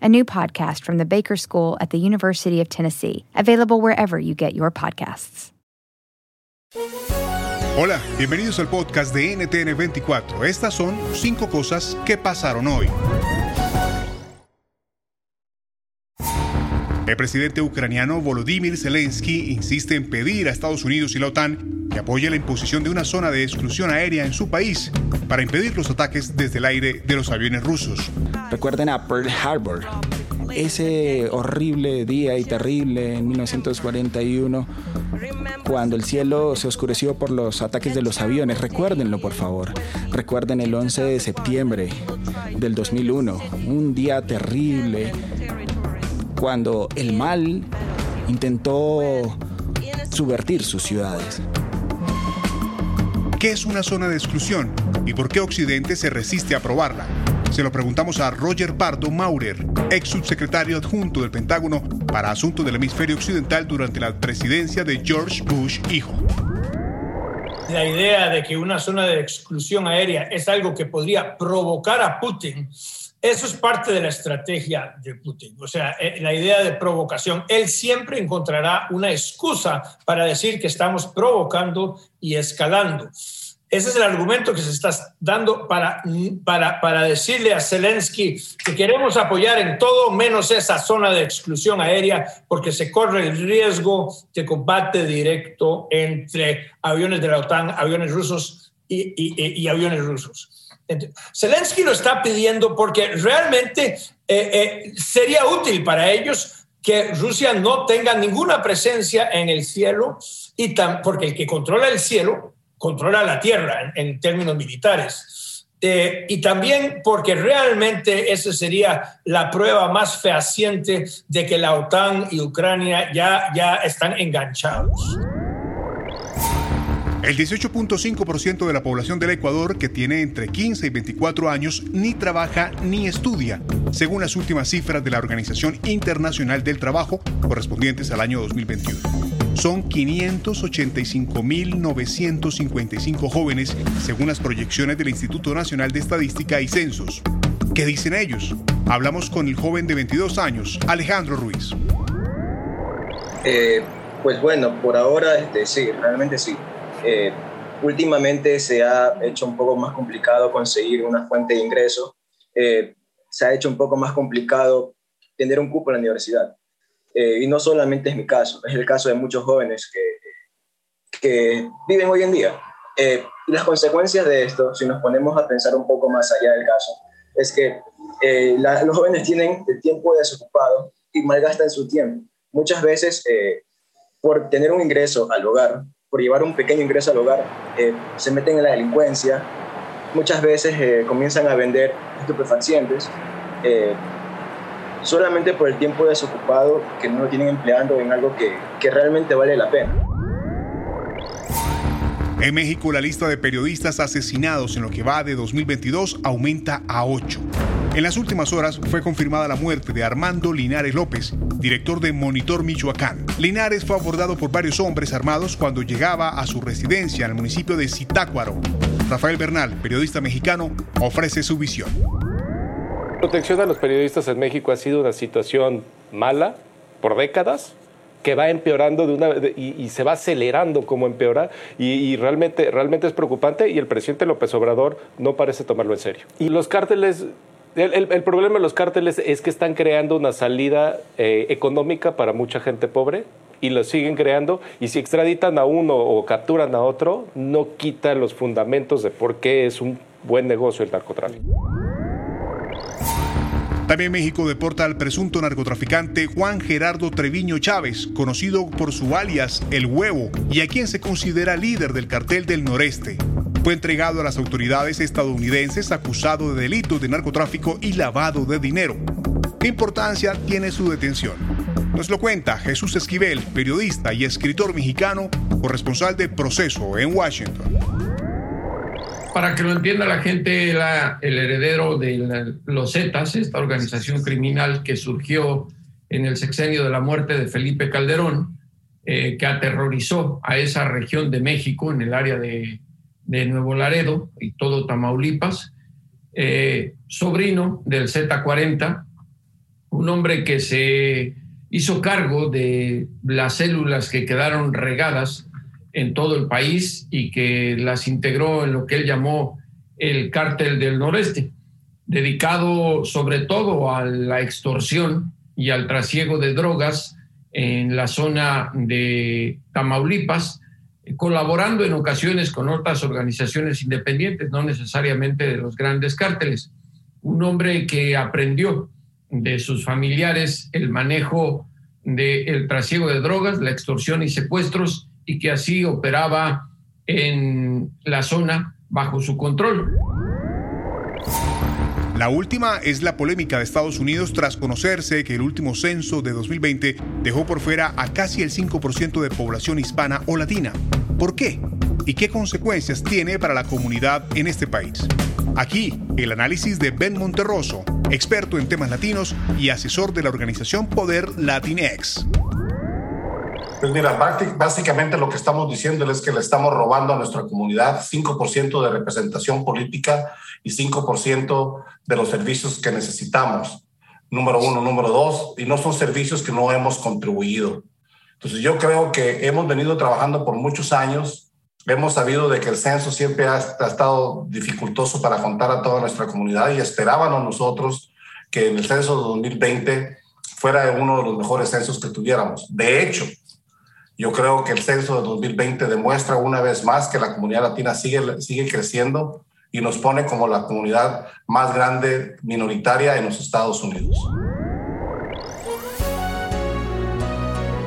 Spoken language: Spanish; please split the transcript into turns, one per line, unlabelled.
a new podcast from the Baker School at the University of Tennessee, available wherever you get your podcasts.
Hola, bienvenidos al podcast de NTN 24. Estas son cinco cosas que pasaron hoy. El presidente ucraniano Volodymyr Zelensky insiste en pedir a Estados Unidos y la OTAN que apoye la imposición de una zona de exclusión aérea en su país para impedir los ataques desde el aire de los aviones rusos.
Recuerden a Pearl Harbor, ese horrible día y terrible en 1941, cuando el cielo se oscureció por los ataques de los aviones. Recuérdenlo, por favor. Recuerden el 11 de septiembre del 2001, un día terrible cuando el mal intentó subvertir sus ciudades.
¿Qué es una zona de exclusión y por qué Occidente se resiste a aprobarla? Se lo preguntamos a Roger Pardo Maurer, ex subsecretario adjunto del Pentágono para asuntos del hemisferio occidental durante la presidencia de George Bush hijo.
La idea de que una zona de exclusión aérea es algo que podría provocar a Putin eso es parte de la estrategia de Putin, o sea, eh, la idea de provocación. Él siempre encontrará una excusa para decir que estamos provocando y escalando. Ese es el argumento que se está dando para, para, para decirle a Zelensky que queremos apoyar en todo menos esa zona de exclusión aérea porque se corre el riesgo de combate directo entre aviones de la OTAN, aviones rusos y, y, y aviones rusos. Zelensky lo está pidiendo porque realmente eh, eh, sería útil para ellos que Rusia no tenga ninguna presencia en el cielo, y porque el que controla el cielo controla la tierra en, términos militares. Eh, y también porque realmente esa sería la prueba más fehaciente de que la OTAN y Ucrania ya, ya están enganchados.
El 18.5% de la población del Ecuador que tiene entre 15 y 24 años ni trabaja ni estudia, según las últimas cifras de la Organización Internacional del Trabajo correspondientes al año 2021. Son 585.955 jóvenes, según las proyecciones del Instituto Nacional de Estadística y Censos. ¿Qué dicen ellos? Hablamos con el joven de 22 años, Alejandro Ruiz.
Eh, pues bueno, por ahora este, sí, realmente sí. Eh, últimamente se ha hecho un poco más complicado conseguir una fuente de ingreso, eh, se ha hecho un poco más complicado tener un cupo en la universidad. Eh, y no solamente es mi caso, es el caso de muchos jóvenes que, viven hoy en día. las consecuencias de esto, si nos ponemos a pensar un poco más allá del caso, es que los jóvenes tienen el tiempo desocupado y malgastan su tiempo. Muchas veces, por tener un ingreso al hogar, por llevar un pequeño ingreso al hogar, eh, se meten en la delincuencia, muchas veces eh, comienzan a vender estupefacientes, eh, solamente por el tiempo desocupado que no lo tienen empleando en algo que, que realmente vale la pena.
En México, la lista de periodistas asesinados en lo que va de 2022 aumenta a 8. En las últimas horas fue confirmada la muerte de Armando Linares López, director de Monitor Michoacán. Linares fue abordado por varios hombres armados cuando llegaba a su residencia en el municipio de Zitácuaro. Rafael Bernal, periodista mexicano, ofrece su visión.
La protección a los periodistas en México ha sido una situación mala por décadas que va empeorando de una, y, se va acelerando como empeora y, realmente, realmente es preocupante y el presidente López Obrador no parece tomarlo en serio. Y los cárteles el, problema de los cárteles es que están creando una salida eh, económica para mucha gente pobre y lo siguen creando. Y si extraditan a uno o capturan a otro, no quita los fundamentos de por qué es un buen negocio el narcotráfico.
También México deporta al presunto narcotraficante Juan Gerardo Treviño Chávez, conocido por su alias El Huevo, y a quien se considera líder del cartel del noreste. Fue entregado a las autoridades estadounidenses acusado de delitos de narcotráfico y lavado de dinero. ¿Qué importancia tiene su detención? Nos lo cuenta Jesús Esquivel, periodista y escritor mexicano, corresponsal de Proceso en Washington
para que lo entienda la gente, el heredero de los Zetas, esta organización criminal que surgió en el sexenio de la muerte de Felipe Calderón, eh, que aterrorizó a esa región de México, en el área de, Nuevo Laredo y todo Tamaulipas, eh, sobrino del Z40, un hombre que se hizo cargo de las células que quedaron regadas en todo el país y que las integró en lo que él llamó el cártel del noreste, dedicado sobre todo a la extorsión y al trasiego de drogas en la zona de Tamaulipas, colaborando en ocasiones con otras organizaciones independientes, no necesariamente de los grandes cárteles. Un hombre que aprendió de sus familiares el manejo del trasiego de drogas, la extorsión y secuestros y que así operaba en la zona bajo su control.
La última es la polémica de Estados Unidos tras conocerse que el último censo de 2020 dejó por fuera a casi el 5% de población hispana o latina. ¿Por qué? ¿Y qué consecuencias tiene para la comunidad en este país? Aquí, el análisis de Ben Monterroso, experto en temas latinos y asesor de la organización Poder Latinex.
Pues mira, básicamente lo que estamos diciendo es que le estamos robando a nuestra comunidad 5% de representación política y 5% de los servicios que necesitamos. Número uno. Número dos, y no son servicios que no hemos contribuido. Entonces yo creo que hemos venido trabajando por muchos años. Hemos sabido de que el censo siempre ha, ha estado dificultoso para contar a toda nuestra comunidad y esperábamos nosotros que en el censo de 2020 fuera uno de los mejores censos que tuviéramos. De hecho, yo creo que el censo de 2020 demuestra una vez más que la comunidad latina sigue, sigue creciendo y nos pone como la comunidad más grande minoritaria en los Estados Unidos.